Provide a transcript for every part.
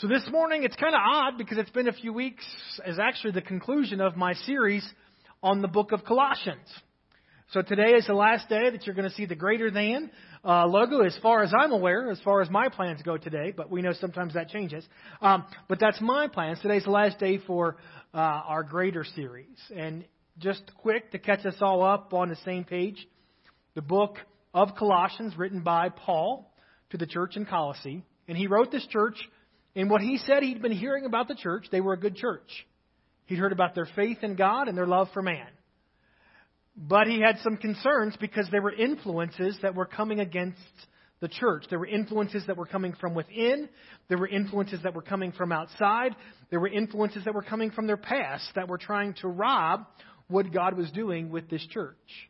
So this morning, it's kind of odd because it's been a few weeks, as actually the conclusion of my series on the book of Colossians. So today is the last day that you're going to see the greater than uh, logo, as far as I'm aware, as far as my plans go today, but we know sometimes that changes. Um, but that's my plans. Today's the last day for uh, our greater series. And just quick to catch us all up on the same page, the book of Colossians, written by Paul to the church in Colossae. And he wrote this church in what he said he'd been hearing about the church. They were a good church. He'd heard about their faith in God and their love for man. But he had some concerns because there were influences that were coming against the church. There were influences that were coming from within. There were influences that were coming from outside. There were influences that were coming from their past that were trying to rob what God was doing with this church.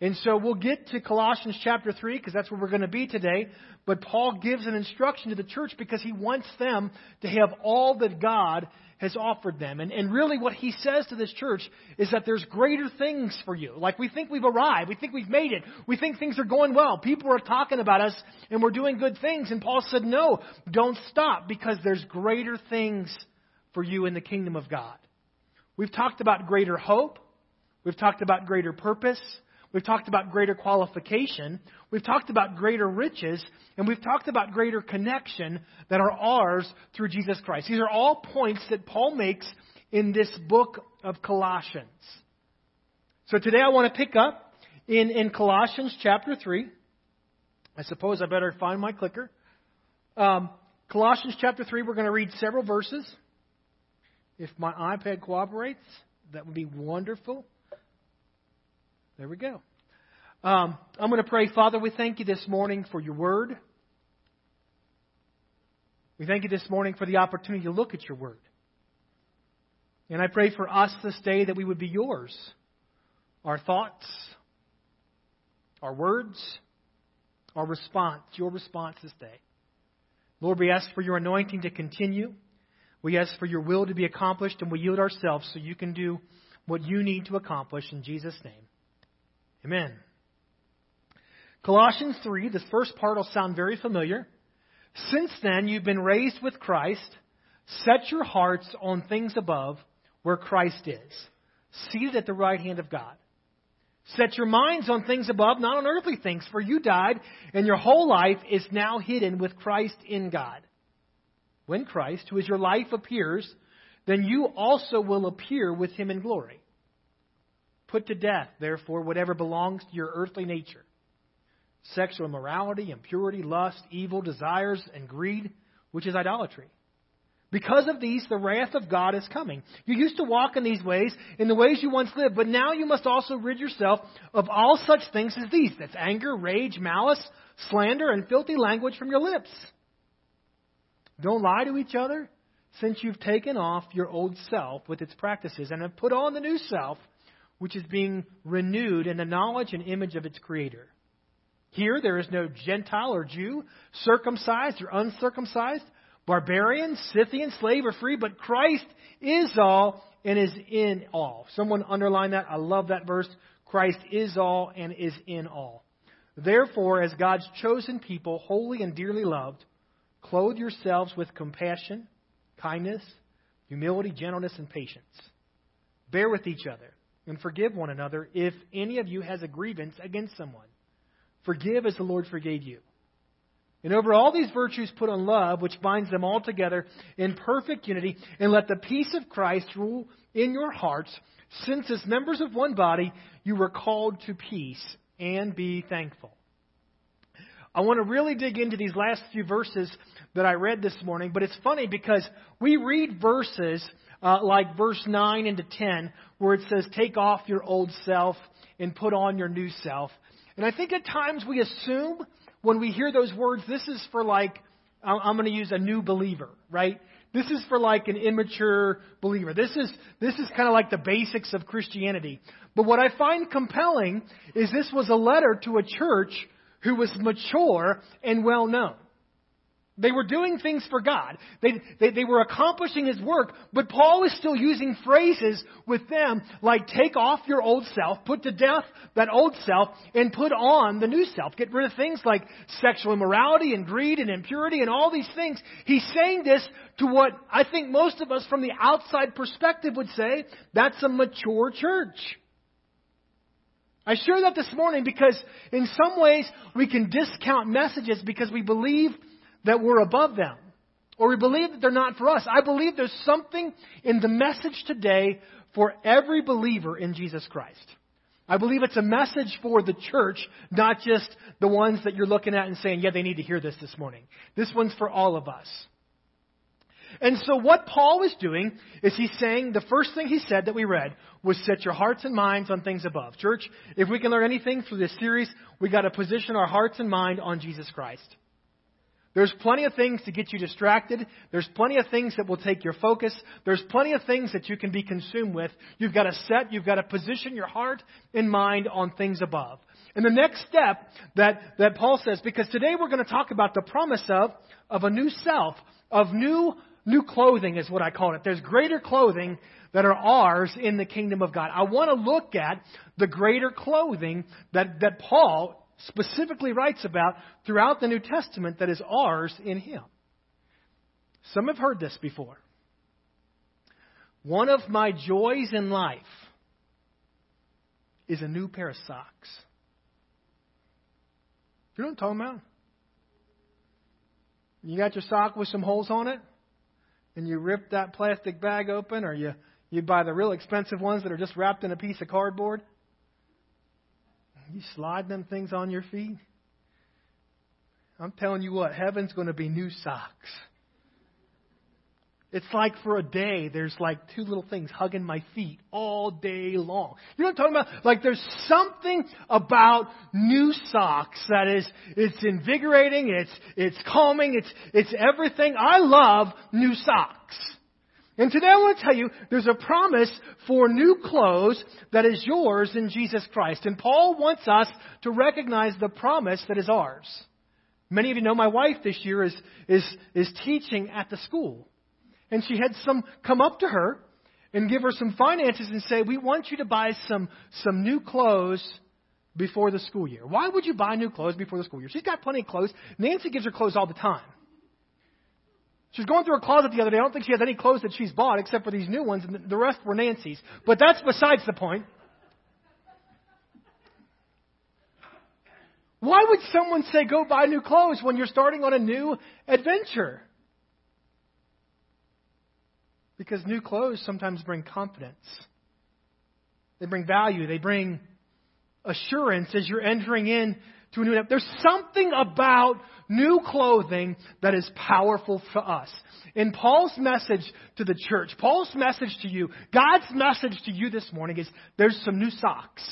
And so we'll get to Colossians chapter 3 because that's where we're going to be today. But Paul gives an instruction to the church because he wants them to have all that God has offered them. And, and really what he says to this church is that there's greater things for you. Like we think we've arrived. We think we've made it. We think things are going well. People are talking about us and we're doing good things. And Paul said, no, don't stop because there's greater things for you in the kingdom of God. We've talked about greater hope. We've talked about greater purpose. We've talked about greater qualification. We've talked about greater riches. And we've talked about greater connection that are ours through Jesus Christ. These are all points that Paul makes in this book of Colossians. So today I want to pick up in, in Colossians chapter 3. I suppose I better find my clicker. Um, Colossians chapter 3, we're going to read several verses. If my iPad cooperates, that would be wonderful. There we go. Um, I'm going to pray, Father, we thank you this morning for your word. We thank you this morning for the opportunity to look at your word. And I pray for us this day that we would be yours. Our thoughts, our words, our response, your response this day. Lord, we ask for your anointing to continue. We ask for your will to be accomplished, and we yield ourselves so you can do what you need to accomplish in Jesus' name. Amen. Colossians 3, this first part will sound very familiar. Since then, you've been raised with Christ. Set your hearts on things above where Christ is, seated at the right hand of God. Set your minds on things above, not on earthly things, for you died, and your whole life is now hidden with Christ in God. When Christ, who is your life, appears, then you also will appear with him in glory. Put to death, therefore, whatever belongs to your earthly nature sexual immorality, impurity, lust, evil desires, and greed, which is idolatry. Because of these, the wrath of God is coming. You used to walk in these ways, in the ways you once lived, but now you must also rid yourself of all such things as these that's anger, rage, malice, slander, and filthy language from your lips. Don't lie to each other, since you've taken off your old self with its practices and have put on the new self which is being renewed in the knowledge and image of its Creator. Here there is no Gentile or Jew, circumcised or uncircumcised, barbarian, Scythian, slave or free, but Christ is all and is in all. Someone underline that. I love that verse. Christ is all and is in all. Therefore, as God's chosen people, holy and dearly loved, clothe yourselves with compassion, kindness, humility, gentleness, and patience. Bear with each other and forgive one another if any of you has a grievance against someone. Forgive as the Lord forgave you. And over all these virtues put on love, which binds them all together in perfect unity, and let the peace of Christ rule in your hearts, since as members of one body you were called to peace, and be thankful. I want to really dig into these last few verses that I read this morning, but it's funny because we read verses uh, like verse 9 into 10, where it says, Take off your old self and put on your new self. And I think at times we assume when we hear those words, this is for like, I'm going to use a new believer, right? This is for like an immature believer. This is, this is kind of like the basics of Christianity. But what I find compelling is this was a letter to a church who was mature and well known. They were doing things for God. They, they, they, were accomplishing His work, but Paul is still using phrases with them like take off your old self, put to death that old self, and put on the new self. Get rid of things like sexual immorality and greed and impurity and all these things. He's saying this to what I think most of us from the outside perspective would say that's a mature church. I share that this morning because in some ways we can discount messages because we believe that we're above them. Or we believe that they're not for us. I believe there's something in the message today for every believer in Jesus Christ. I believe it's a message for the church, not just the ones that you're looking at and saying, yeah, they need to hear this this morning. This one's for all of us. And so what Paul is doing is he's saying the first thing he said that we read was set your hearts and minds on things above. Church, if we can learn anything through this series, we got to position our hearts and mind on Jesus Christ. There's plenty of things to get you distracted. There's plenty of things that will take your focus. There's plenty of things that you can be consumed with. You've got to set, you've got to position your heart and mind on things above. And the next step that, that Paul says, because today we're going to talk about the promise of, of a new self, of new, new clothing is what I call it. There's greater clothing that are ours in the kingdom of God. I want to look at the greater clothing that, that Paul specifically writes about throughout the New Testament that is ours in Him. Some have heard this before. One of my joys in life is a new pair of socks. You know what I'm talking about? You got your sock with some holes on it, and you rip that plastic bag open, or you, you buy the real expensive ones that are just wrapped in a piece of cardboard. You slide them things on your feet. I'm telling you what, heaven's going to be new socks. It's like for a day, there's like two little things hugging my feet all day long. You know what I'm talking about? Like there's something about new socks that is, it's invigorating, it's, it's calming, it's, it's everything. I love new socks. And today I want to tell you there's a promise for new clothes that is yours in Jesus Christ. And Paul wants us to recognize the promise that is ours. Many of you know my wife this year is, is, is teaching at the school. And she had some come up to her and give her some finances and say, We want you to buy some, some new clothes before the school year. Why would you buy new clothes before the school year? She's got plenty of clothes. Nancy gives her clothes all the time. She's going through her closet the other day. I don't think she has any clothes that she's bought except for these new ones, and the rest were Nancy's. But that's besides the point. Why would someone say go buy new clothes when you're starting on a new adventure? Because new clothes sometimes bring confidence. They bring value. They bring assurance as you're entering in to a new. There's something about new clothing that is powerful for us. In Paul's message to the church, Paul's message to you, God's message to you this morning is there's some new socks.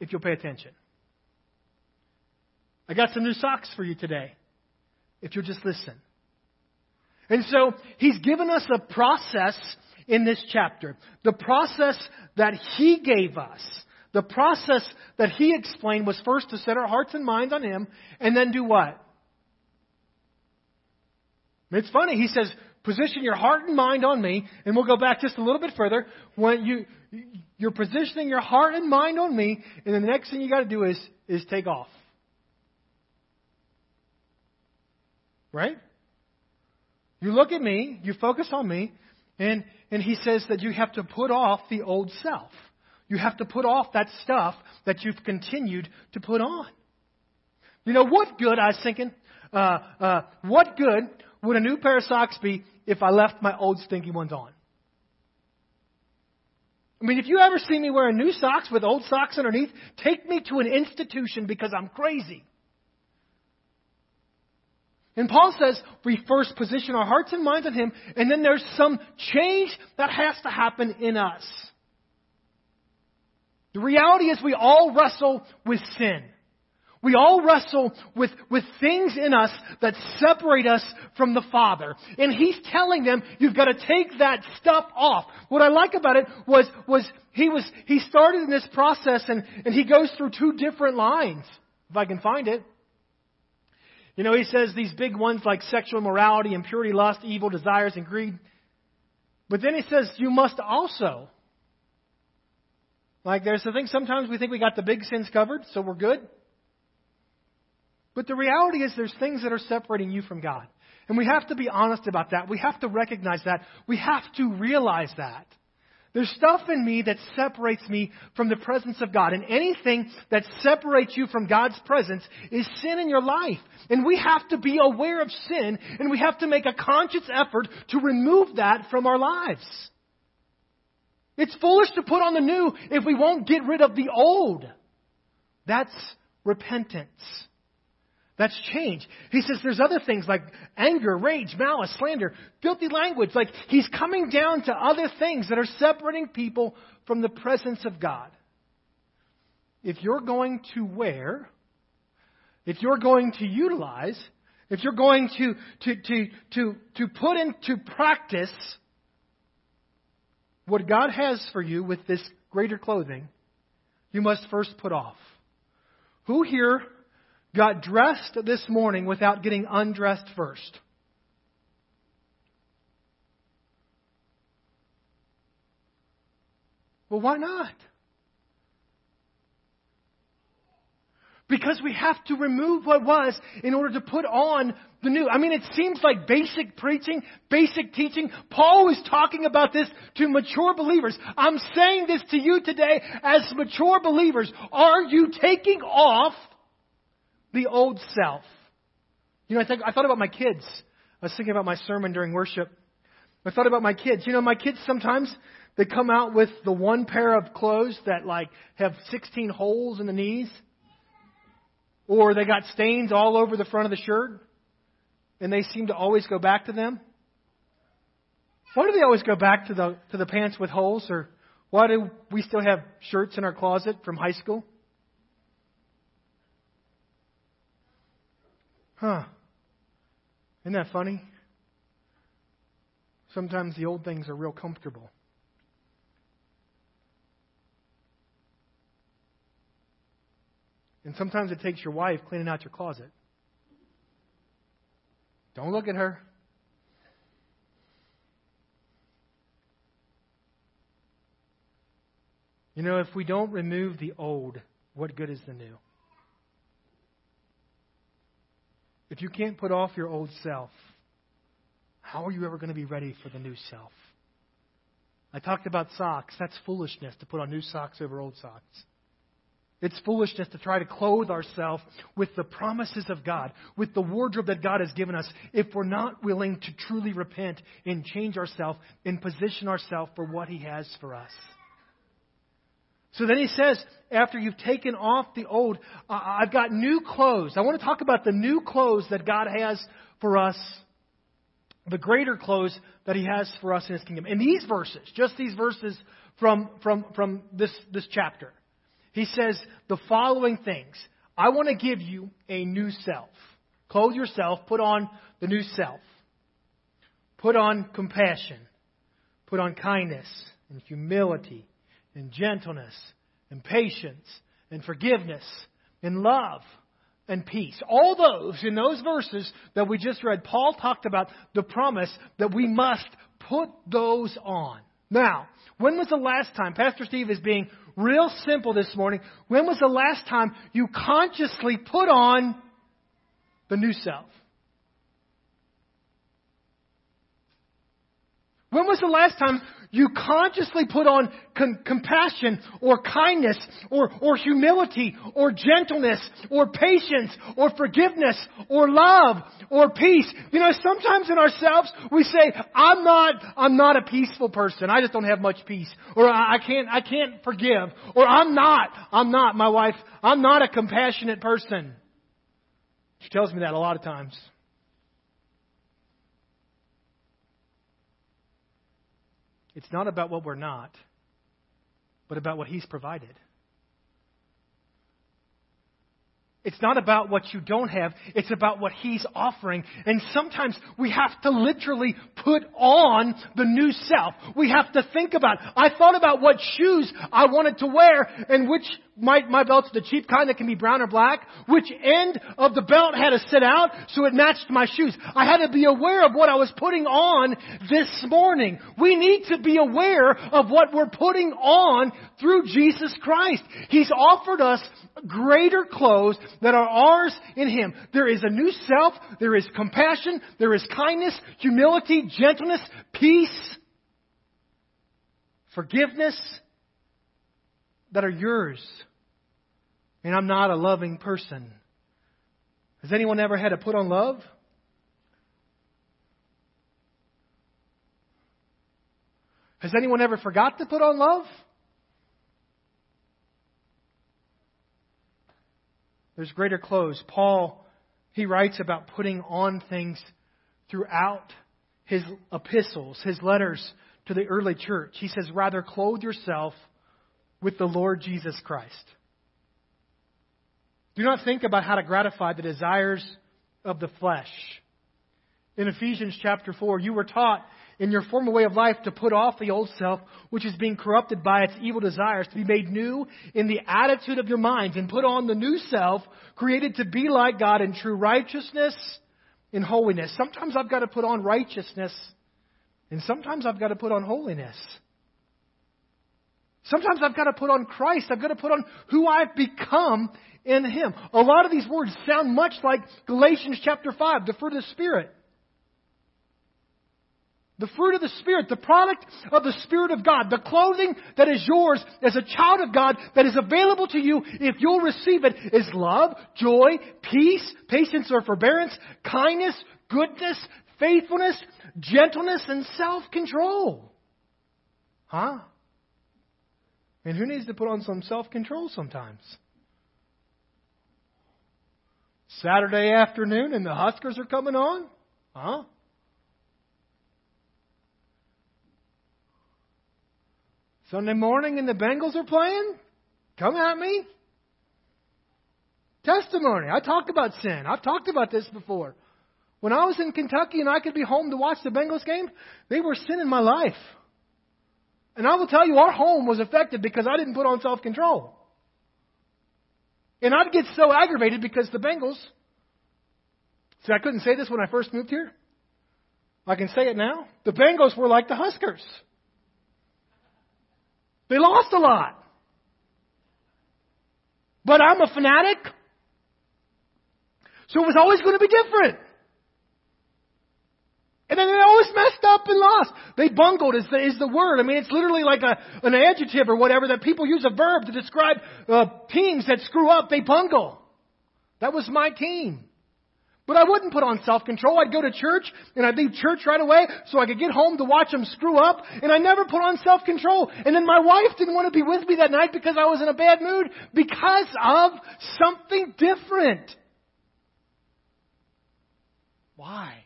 If you'll pay attention. I got some new socks for you today. If you'll just listen. And so he's given us a process in this chapter. The process that he gave us the process that he explained was first to set our hearts and minds on him, and then do what? It's funny. He says, position your heart and mind on me, and we'll go back just a little bit further. When you you're positioning your heart and mind on me, and the next thing you got to do is is take off. Right? You look at me, you focus on me, and and he says that you have to put off the old self. You have to put off that stuff that you've continued to put on. You know, what good, I was thinking, uh, uh, what good would a new pair of socks be if I left my old stinky ones on? I mean, if you ever see me wearing new socks with old socks underneath, take me to an institution because I'm crazy. And Paul says we first position our hearts and minds on Him, and then there's some change that has to happen in us. The reality is we all wrestle with sin. We all wrestle with, with things in us that separate us from the Father. And He's telling them, you've got to take that stuff off. What I like about it was, was he was, he started in this process and, and he goes through two different lines, if I can find it. You know, he says these big ones like sexual immorality, impurity, lust, evil desires, and greed. But then he says, you must also. Like there's the thing, sometimes we think we got the big sins covered, so we're good. But the reality is there's things that are separating you from God. And we have to be honest about that. We have to recognize that. We have to realize that. There's stuff in me that separates me from the presence of God. And anything that separates you from God's presence is sin in your life. And we have to be aware of sin and we have to make a conscious effort to remove that from our lives. It's foolish to put on the new if we won't get rid of the old. That's repentance. That's change. He says there's other things like anger, rage, malice, slander, filthy language. Like he's coming down to other things that are separating people from the presence of God. If you're going to wear, if you're going to utilize, if you're going to, to, to, to, to put into practice what God has for you with this greater clothing, you must first put off. Who here got dressed this morning without getting undressed first? Well, why not? Because we have to remove what was in order to put on the new. I mean, it seems like basic preaching, basic teaching. Paul was talking about this to mature believers. I'm saying this to you today as mature believers. Are you taking off the old self. You know, I, think, I thought about my kids. I was thinking about my sermon during worship. I thought about my kids. You know, my kids sometimes they come out with the one pair of clothes that like have 16 holes in the knees, or they got stains all over the front of the shirt, and they seem to always go back to them. Why do they always go back to the to the pants with holes, or why do we still have shirts in our closet from high school? Huh. Isn't that funny? Sometimes the old things are real comfortable. And sometimes it takes your wife cleaning out your closet. Don't look at her. You know, if we don't remove the old, what good is the new? If you can't put off your old self, how are you ever going to be ready for the new self? I talked about socks. That's foolishness to put on new socks over old socks. It's foolishness to try to clothe ourselves with the promises of God, with the wardrobe that God has given us, if we're not willing to truly repent and change ourselves and position ourselves for what He has for us. So then he says, after you've taken off the old, I've got new clothes. I want to talk about the new clothes that God has for us, the greater clothes that he has for us in his kingdom. In these verses, just these verses from, from, from this, this chapter, he says the following things. I want to give you a new self. Clothe yourself, put on the new self. Put on compassion. Put on kindness and humility and gentleness and patience and forgiveness and love and peace. All those, in those verses that we just read, Paul talked about the promise that we must put those on. Now, when was the last time, Pastor Steve is being real simple this morning, when was the last time you consciously put on the new self? When was the last time you consciously put on con- compassion or kindness or, or humility or gentleness or patience or forgiveness or love or peace. You know, sometimes in ourselves we say, I'm not, I'm not a peaceful person. I just don't have much peace. Or I can't, I can't forgive. Or I'm not, I'm not, my wife, I'm not a compassionate person. She tells me that a lot of times. It's not about what we're not, but about what He's provided. It's not about what you don't have, it's about what He's offering. And sometimes we have to literally put on the new self. We have to think about, I thought about what shoes I wanted to wear and which my, my belt's the cheap kind that can be brown or black. Which end of the belt had to sit out so it matched my shoes. I had to be aware of what I was putting on this morning. We need to be aware of what we're putting on through Jesus Christ. He's offered us greater clothes that are ours in Him. There is a new self, there is compassion, there is kindness, humility, gentleness, peace, forgiveness that are yours. And I'm not a loving person. Has anyone ever had to put on love? Has anyone ever forgot to put on love? There's greater clothes. Paul, he writes about putting on things throughout his epistles, his letters to the early church. He says, rather clothe yourself with the Lord Jesus Christ. Do not think about how to gratify the desires of the flesh. In Ephesians chapter 4, you were taught in your former way of life to put off the old self, which is being corrupted by its evil desires, to be made new in the attitude of your minds, and put on the new self, created to be like God in true righteousness and holiness. Sometimes I've got to put on righteousness, and sometimes I've got to put on holiness. Sometimes I've got to put on Christ. I've got to put on who I've become in Him. A lot of these words sound much like Galatians chapter 5, the fruit of the Spirit. The fruit of the Spirit, the product of the Spirit of God, the clothing that is yours as a child of God that is available to you if you'll receive it is love, joy, peace, patience or forbearance, kindness, goodness, faithfulness, gentleness, and self-control. Huh? And who needs to put on some self-control sometimes? Saturday afternoon and the Huskers are coming on? Huh? Sunday morning and the Bengals are playing? Come at me. Testimony. I talk about sin. I've talked about this before. When I was in Kentucky and I could be home to watch the Bengals game, they were sin in my life. And I will tell you, our home was affected because I didn't put on self control. And I'd get so aggravated because the Bengals. See, I couldn't say this when I first moved here. I can say it now. The Bengals were like the Huskers. They lost a lot. But I'm a fanatic. So it was always going to be different. And then they always messed up and lost. They bungled is the, is the word. I mean, it's literally like a, an adjective or whatever that people use a verb to describe uh, teams that screw up. They bungle. That was my team. But I wouldn't put on self-control. I'd go to church and I'd leave church right away so I could get home to watch them screw up. And I never put on self-control. And then my wife didn't want to be with me that night because I was in a bad mood because of something different. Why?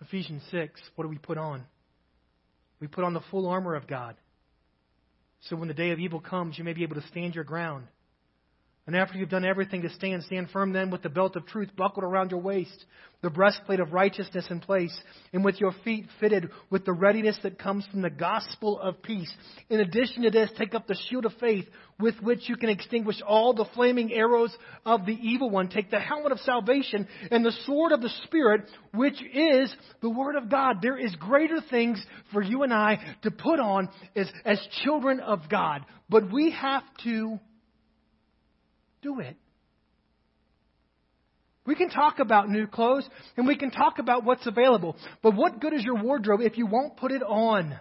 Ephesians 6, what do we put on? We put on the full armor of God. So when the day of evil comes, you may be able to stand your ground. And after you've done everything to stand, stand firm then with the belt of truth buckled around your waist, the breastplate of righteousness in place, and with your feet fitted with the readiness that comes from the gospel of peace. In addition to this, take up the shield of faith with which you can extinguish all the flaming arrows of the evil one. Take the helmet of salvation and the sword of the Spirit, which is the Word of God. There is greater things for you and I to put on as, as children of God. But we have to do it. We can talk about new clothes and we can talk about what's available, but what good is your wardrobe if you won't put it on?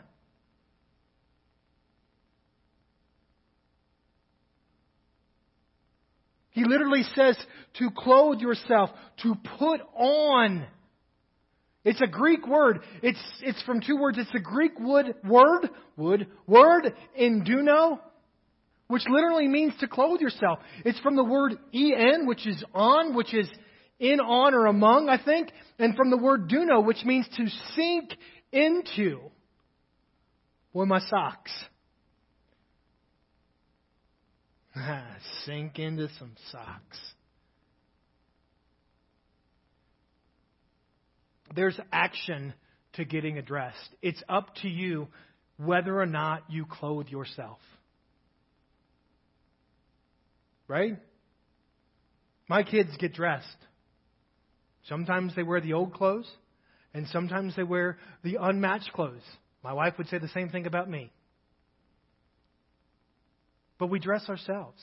He literally says to clothe yourself, to put on. It's a Greek word. It's, it's from two words. It's a Greek wood, word, wood, word, induno, which literally means to clothe yourself. It's from the word en, which is on, which is in, on, or among, I think, and from the word duno, which means to sink into. Boy, my socks. Ah, sink into some socks. There's action to getting addressed. It's up to you whether or not you clothe yourself. Right? My kids get dressed. Sometimes they wear the old clothes, and sometimes they wear the unmatched clothes. My wife would say the same thing about me. But we dress ourselves.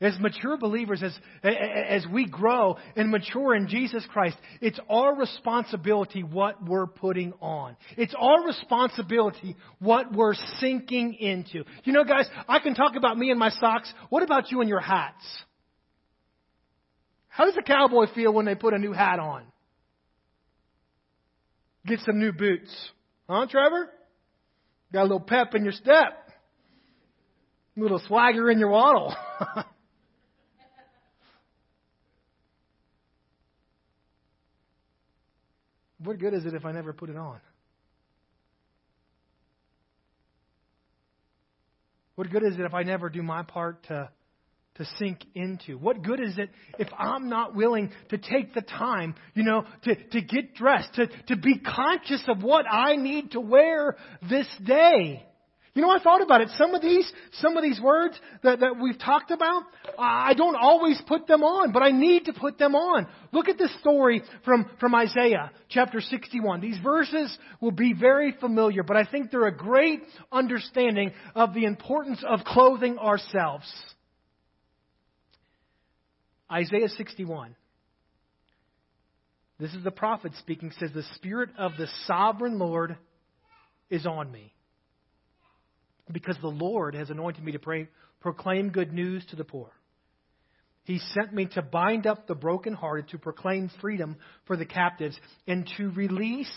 As mature believers, as, as we grow and mature in Jesus Christ, it's our responsibility what we're putting on. It's our responsibility what we're sinking into. You know, guys, I can talk about me and my socks. What about you and your hats? How does a cowboy feel when they put a new hat on? Get some new boots. Huh, Trevor? Got a little pep in your step. A little swagger in your waddle. what good is it if I never put it on? What good is it if I never do my part to to sink into? What good is it if I'm not willing to take the time, you know, to, to get dressed, to, to be conscious of what I need to wear this day? You know, I thought about it. Some of these, some of these words that, that we've talked about, I don't always put them on, but I need to put them on. Look at this story from, from Isaiah chapter 61. These verses will be very familiar, but I think they're a great understanding of the importance of clothing ourselves. Isaiah 61. This is the prophet speaking, says, The Spirit of the sovereign Lord is on me. Because the Lord has anointed me to pray, proclaim good news to the poor. He sent me to bind up the brokenhearted, to proclaim freedom for the captives, and to release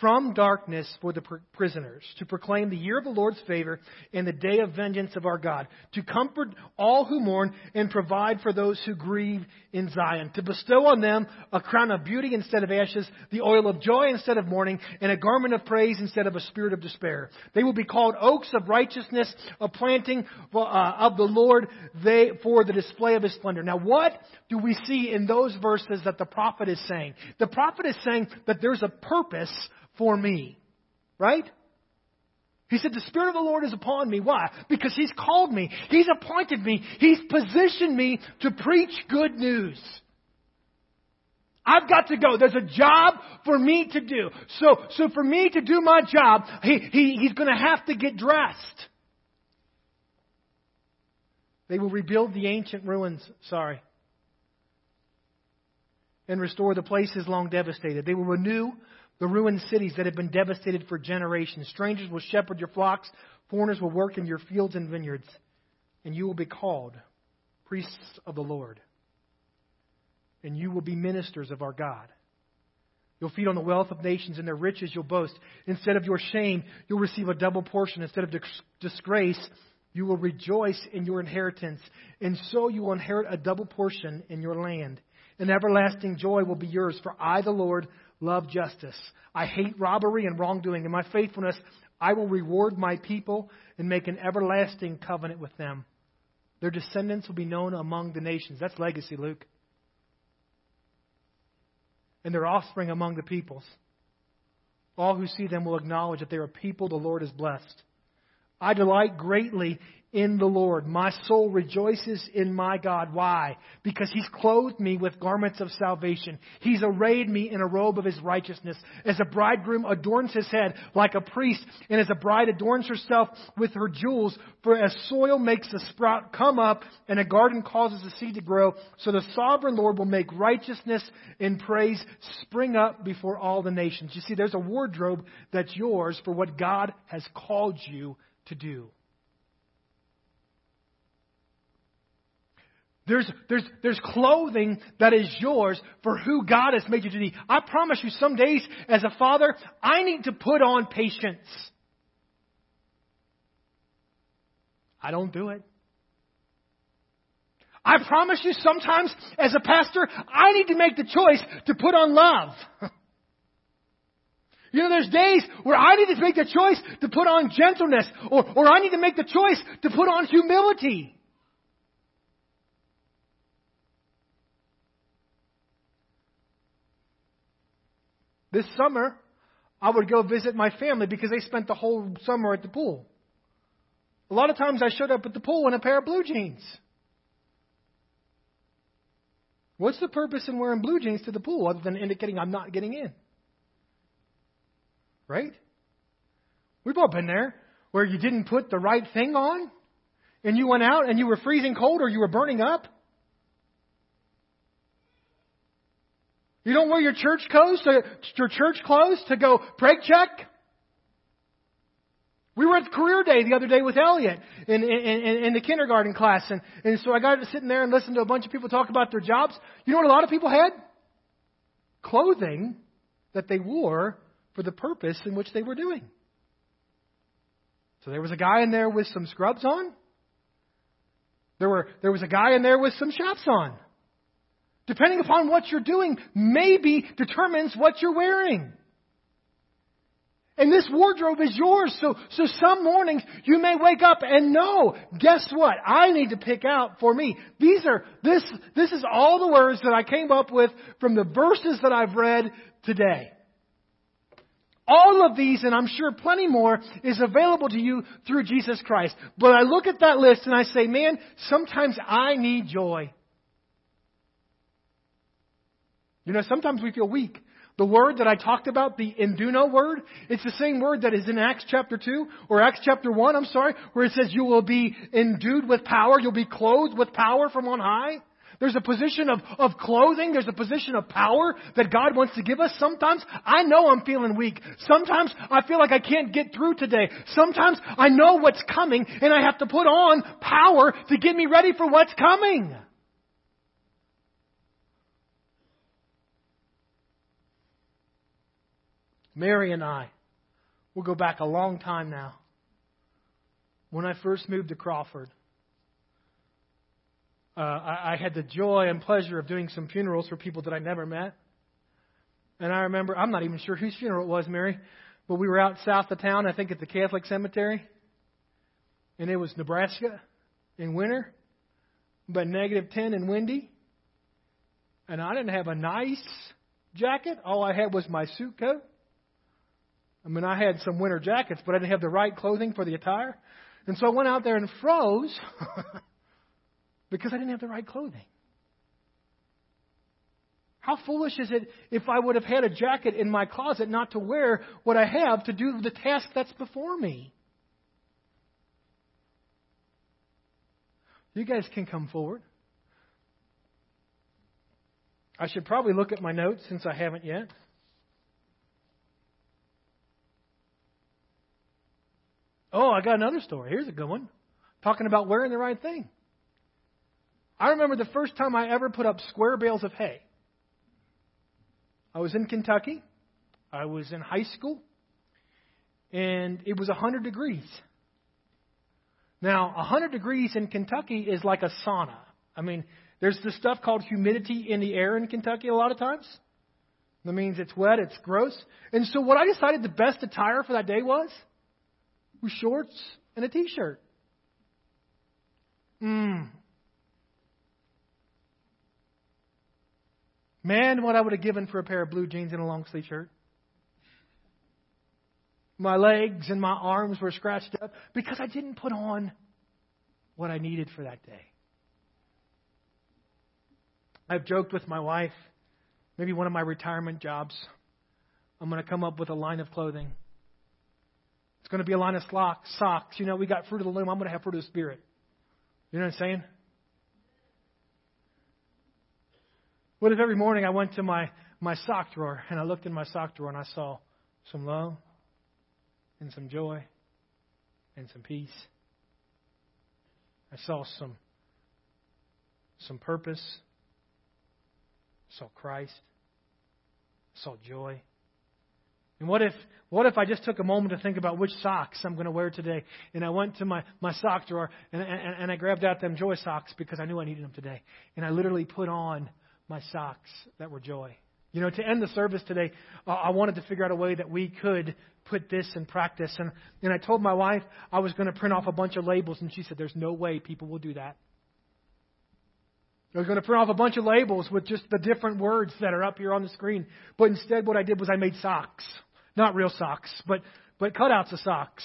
from darkness for the prisoners, to proclaim the year of the Lord's favor and the day of vengeance of our God, to comfort all who mourn and provide for those who grieve in Zion, to bestow on them a crown of beauty instead of ashes, the oil of joy instead of mourning, and a garment of praise instead of a spirit of despair. They will be called oaks of righteousness, a planting uh, of the Lord they, for the display of his splendor. Now, what do we see in those verses that the prophet is saying? The prophet is saying that there's a purpose for me. Right? He said, The Spirit of the Lord is upon me. Why? Because He's called me. He's appointed me. He's positioned me to preach good news. I've got to go. There's a job for me to do. So, so for me to do my job, he, he, he's going to have to get dressed. They will rebuild the ancient ruins, sorry, and restore the places long devastated. They will renew the ruined cities that have been devastated for generations. Strangers will shepherd your flocks, foreigners will work in your fields and vineyards, and you will be called priests of the Lord. And you will be ministers of our God. You'll feed on the wealth of nations, and their riches you'll boast. Instead of your shame, you'll receive a double portion. Instead of disgrace, you will rejoice in your inheritance. And so you will inherit a double portion in your land. An everlasting joy will be yours, for I, the Lord, love justice. I hate robbery and wrongdoing. In my faithfulness, I will reward my people and make an everlasting covenant with them. Their descendants will be known among the nations. That's legacy, Luke. And their offspring among the peoples. All who see them will acknowledge that they are a people the Lord has blessed. I delight greatly in the Lord. My soul rejoices in my God. Why? Because He's clothed me with garments of salvation. He's arrayed me in a robe of His righteousness. As a bridegroom adorns his head like a priest, and as a bride adorns herself with her jewels, for as soil makes a sprout come up, and a garden causes a seed to grow, so the sovereign Lord will make righteousness and praise spring up before all the nations. You see, there's a wardrobe that's yours for what God has called you to do. There's, there's, there's clothing that is yours for who God has made you to be. I promise you, some days as a father, I need to put on patience. I don't do it. I promise you, sometimes as a pastor, I need to make the choice to put on love. You know, there's days where I need to make the choice to put on gentleness, or, or I need to make the choice to put on humility. This summer, I would go visit my family because they spent the whole summer at the pool. A lot of times I showed up at the pool in a pair of blue jeans. What's the purpose in wearing blue jeans to the pool other than indicating I'm not getting in? Right? We've all been there where you didn't put the right thing on and you went out and you were freezing cold or you were burning up. You don't wear your church clothes to your church clothes to go preg check. We were at career day the other day with Elliot in, in, in the kindergarten class, and, and so I got to sit in there and listen to a bunch of people talk about their jobs. You know what a lot of people had? Clothing that they wore for the purpose in which they were doing. So there was a guy in there with some scrubs on. There were there was a guy in there with some chaps on. Depending upon what you're doing, maybe determines what you're wearing. And this wardrobe is yours. So, so some mornings you may wake up and know, guess what? I need to pick out for me. These are, this, this is all the words that I came up with from the verses that I've read today. All of these, and I'm sure plenty more, is available to you through Jesus Christ. But I look at that list and I say, man, sometimes I need joy. You know, sometimes we feel weak. The word that I talked about, the induno word, it's the same word that is in Acts chapter 2, or Acts chapter 1, I'm sorry, where it says you will be endued with power, you'll be clothed with power from on high. There's a position of, of clothing. There's a position of power that God wants to give us. Sometimes I know I'm feeling weak. Sometimes I feel like I can't get through today. Sometimes I know what's coming and I have to put on power to get me ready for what's coming. Mary and I, we'll go back a long time now. When I first moved to Crawford, uh, I, I had the joy and pleasure of doing some funerals for people that I never met. And I remember, I'm not even sure whose funeral it was, Mary, but we were out south of town, I think at the Catholic Cemetery. And it was Nebraska in winter, but negative 10 and windy. And I didn't have a nice jacket. All I had was my suit coat. I mean, I had some winter jackets, but I didn't have the right clothing for the attire. And so I went out there and froze because I didn't have the right clothing. How foolish is it if I would have had a jacket in my closet not to wear what I have to do the task that's before me? You guys can come forward. I should probably look at my notes since I haven't yet. Oh, I got another story. Here's a good one. Talking about wearing the right thing. I remember the first time I ever put up square bales of hay. I was in Kentucky. I was in high school. And it was 100 degrees. Now, 100 degrees in Kentucky is like a sauna. I mean, there's this stuff called humidity in the air in Kentucky a lot of times. That means it's wet, it's gross. And so what I decided the best attire for that day was with shorts and a t shirt. Mmm. Man, what I would have given for a pair of blue jeans and a long sleeve shirt. My legs and my arms were scratched up because I didn't put on what I needed for that day. I've joked with my wife, maybe one of my retirement jobs, I'm going to come up with a line of clothing it's going to be a line of socks. You know, we got fruit of the loom. I'm going to have fruit of the spirit. You know what I'm saying? What if every morning I went to my, my sock drawer and I looked in my sock drawer and I saw some love and some joy and some peace. I saw some some purpose. I saw Christ. I saw joy. And what if, what if I just took a moment to think about which socks I'm going to wear today? And I went to my, my sock drawer and, and, and I grabbed out them joy socks because I knew I needed them today. And I literally put on my socks that were joy. You know, to end the service today, uh, I wanted to figure out a way that we could put this in practice. And, and I told my wife I was going to print off a bunch of labels, and she said, There's no way people will do that. I was going to print off a bunch of labels with just the different words that are up here on the screen. But instead, what I did was I made socks. Not real socks, but, but cutouts of socks.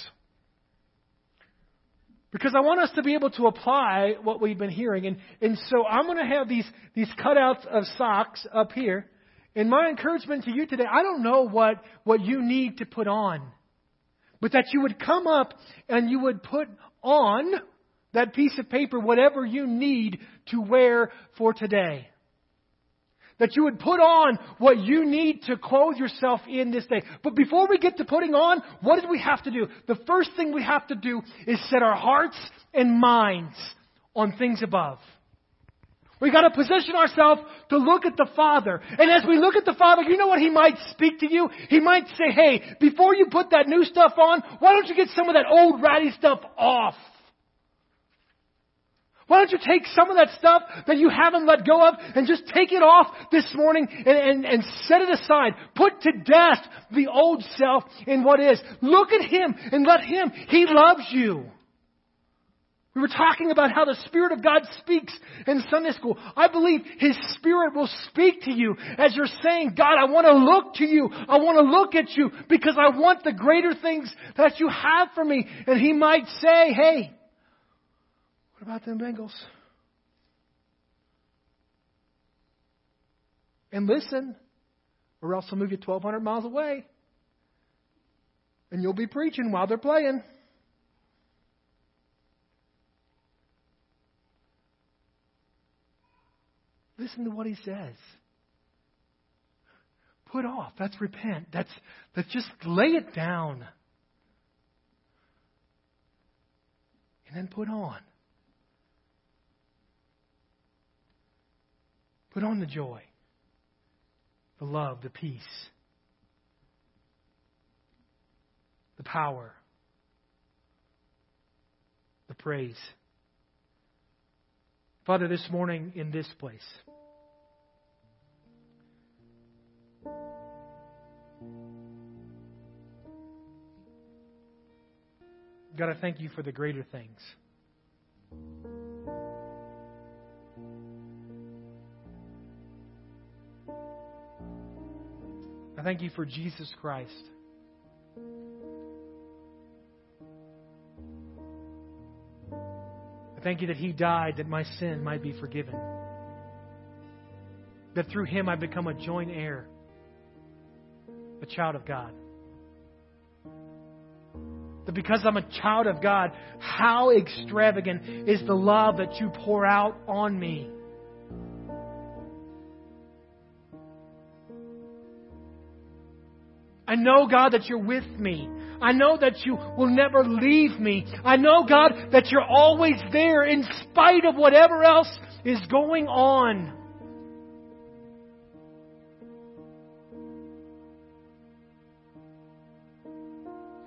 Because I want us to be able to apply what we've been hearing. And, and so I'm going to have these, these cutouts of socks up here. And my encouragement to you today, I don't know what, what you need to put on, but that you would come up and you would put on that piece of paper whatever you need to wear for today. That you would put on what you need to clothe yourself in this day. But before we get to putting on, what do we have to do? The first thing we have to do is set our hearts and minds on things above. We got to position ourselves to look at the Father. And as we look at the Father, you know what He might speak to you? He might say, hey, before you put that new stuff on, why don't you get some of that old ratty stuff off? Why don't you take some of that stuff that you haven't let go of and just take it off this morning and, and, and set it aside? Put to death the old self in what is. Look at Him and let Him. He loves you. We were talking about how the Spirit of God speaks in Sunday school. I believe His Spirit will speak to you as you're saying, God, I want to look to you. I want to look at you because I want the greater things that you have for me. And He might say, hey, what about them Bengals? And listen, or else I'll move you 1,200 miles away. And you'll be preaching while they're playing. Listen to what he says. Put off. That's repent. That's, that's just lay it down. And then put on. Put on the joy, the love, the peace, the power, the praise. Father, this morning in this place, God, I thank you for the greater things. I thank you for Jesus Christ. I thank you that He died that my sin might be forgiven. That through Him I become a joint heir, a child of God. That because I'm a child of God, how extravagant is the love that you pour out on me. I know, God, that you're with me. I know that you will never leave me. I know, God, that you're always there in spite of whatever else is going on.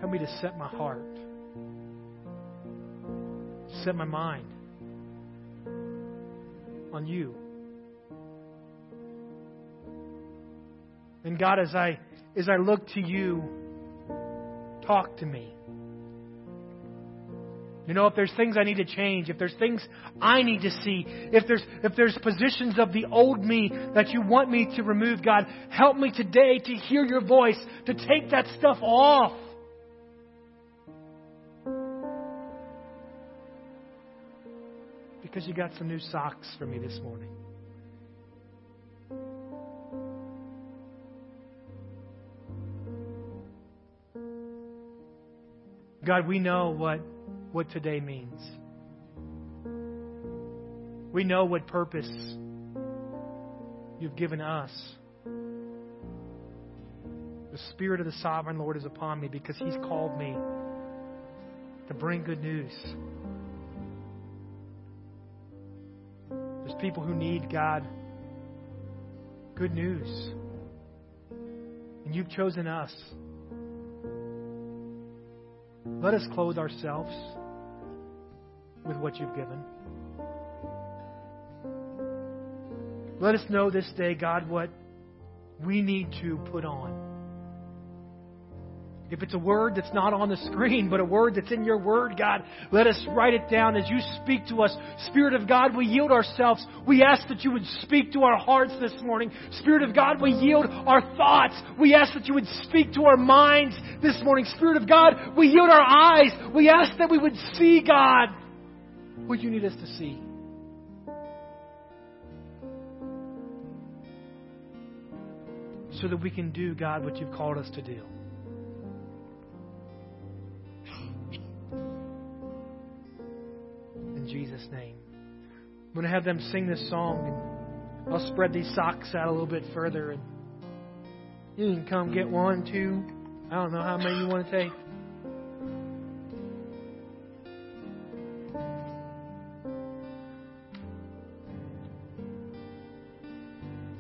Help me to set my heart, set my mind on you. And God, as I as I look to you, talk to me. You know, if there's things I need to change, if there's things I need to see, if there's if there's positions of the old me that you want me to remove, God, help me today to hear your voice, to take that stuff off. Because you got some new socks for me this morning. God, we know what, what today means. We know what purpose you've given us. The Spirit of the Sovereign Lord is upon me because He's called me to bring good news. There's people who need God good news. And you've chosen us. Let us clothe ourselves with what you've given. Let us know this day, God, what, we need to put on. If it's a word that's not on the screen, but a word that's in your word, God, let us write it down as you speak to us. Spirit of God, we yield ourselves. We ask that you would speak to our hearts this morning. Spirit of God, we yield our thoughts. We ask that you would speak to our minds this morning. Spirit of God, we yield our eyes. We ask that we would see, God, what you need us to see. So that we can do, God, what you've called us to do. Jesus' name. I'm going to have them sing this song, and I'll spread these socks out a little bit further, and you can come get one, two. I don't know how many you want to take.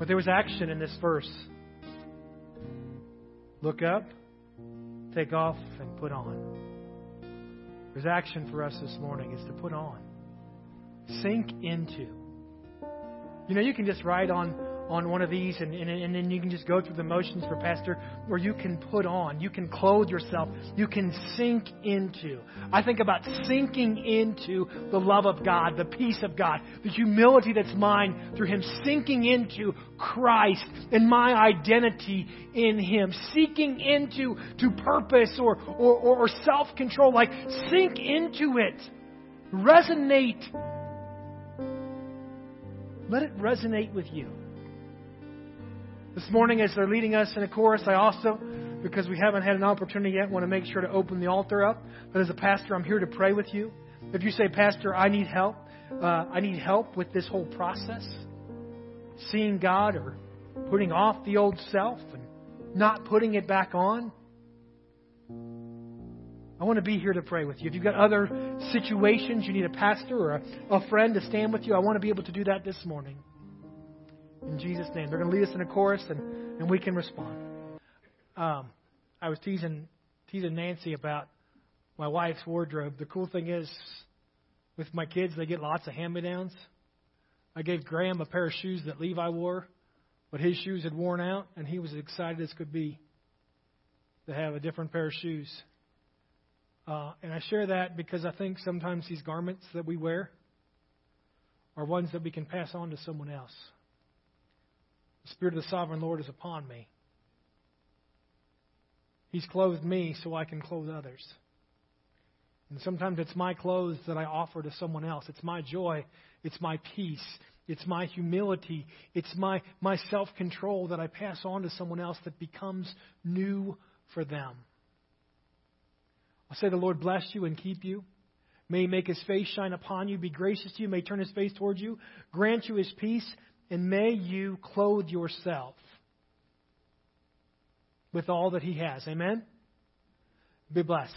But there was action in this verse. Look up, take off, and put on. There's action for us this morning is to put on, sink into. You know, you can just write on on one of these and, and, and then you can just go through the motions for pastor or you can put on you can clothe yourself you can sink into i think about sinking into the love of god the peace of god the humility that's mine through him sinking into christ and my identity in him seeking into to purpose or, or, or, or self-control like sink into it resonate let it resonate with you this morning, as they're leading us in a chorus, I also, because we haven't had an opportunity yet, want to make sure to open the altar up. But as a pastor, I'm here to pray with you. If you say, Pastor, I need help, uh, I need help with this whole process, seeing God or putting off the old self and not putting it back on. I want to be here to pray with you. If you've got other situations, you need a pastor or a, a friend to stand with you, I want to be able to do that this morning. In Jesus' name. They're going to lead us in a chorus and, and we can respond. Um, I was teasing, teasing Nancy about my wife's wardrobe. The cool thing is, with my kids, they get lots of hand me downs. I gave Graham a pair of shoes that Levi wore, but his shoes had worn out, and he was as excited as could be to have a different pair of shoes. Uh, and I share that because I think sometimes these garments that we wear are ones that we can pass on to someone else. The Spirit of the Sovereign Lord is upon me. He's clothed me so I can clothe others. And sometimes it's my clothes that I offer to someone else. It's my joy. It's my peace. It's my humility. It's my, my self control that I pass on to someone else that becomes new for them. I'll say, The Lord bless you and keep you. May he make his face shine upon you, be gracious to you, may turn his face towards you, grant you his peace, and may you clothe yourself with all that He has. Amen? Be blessed.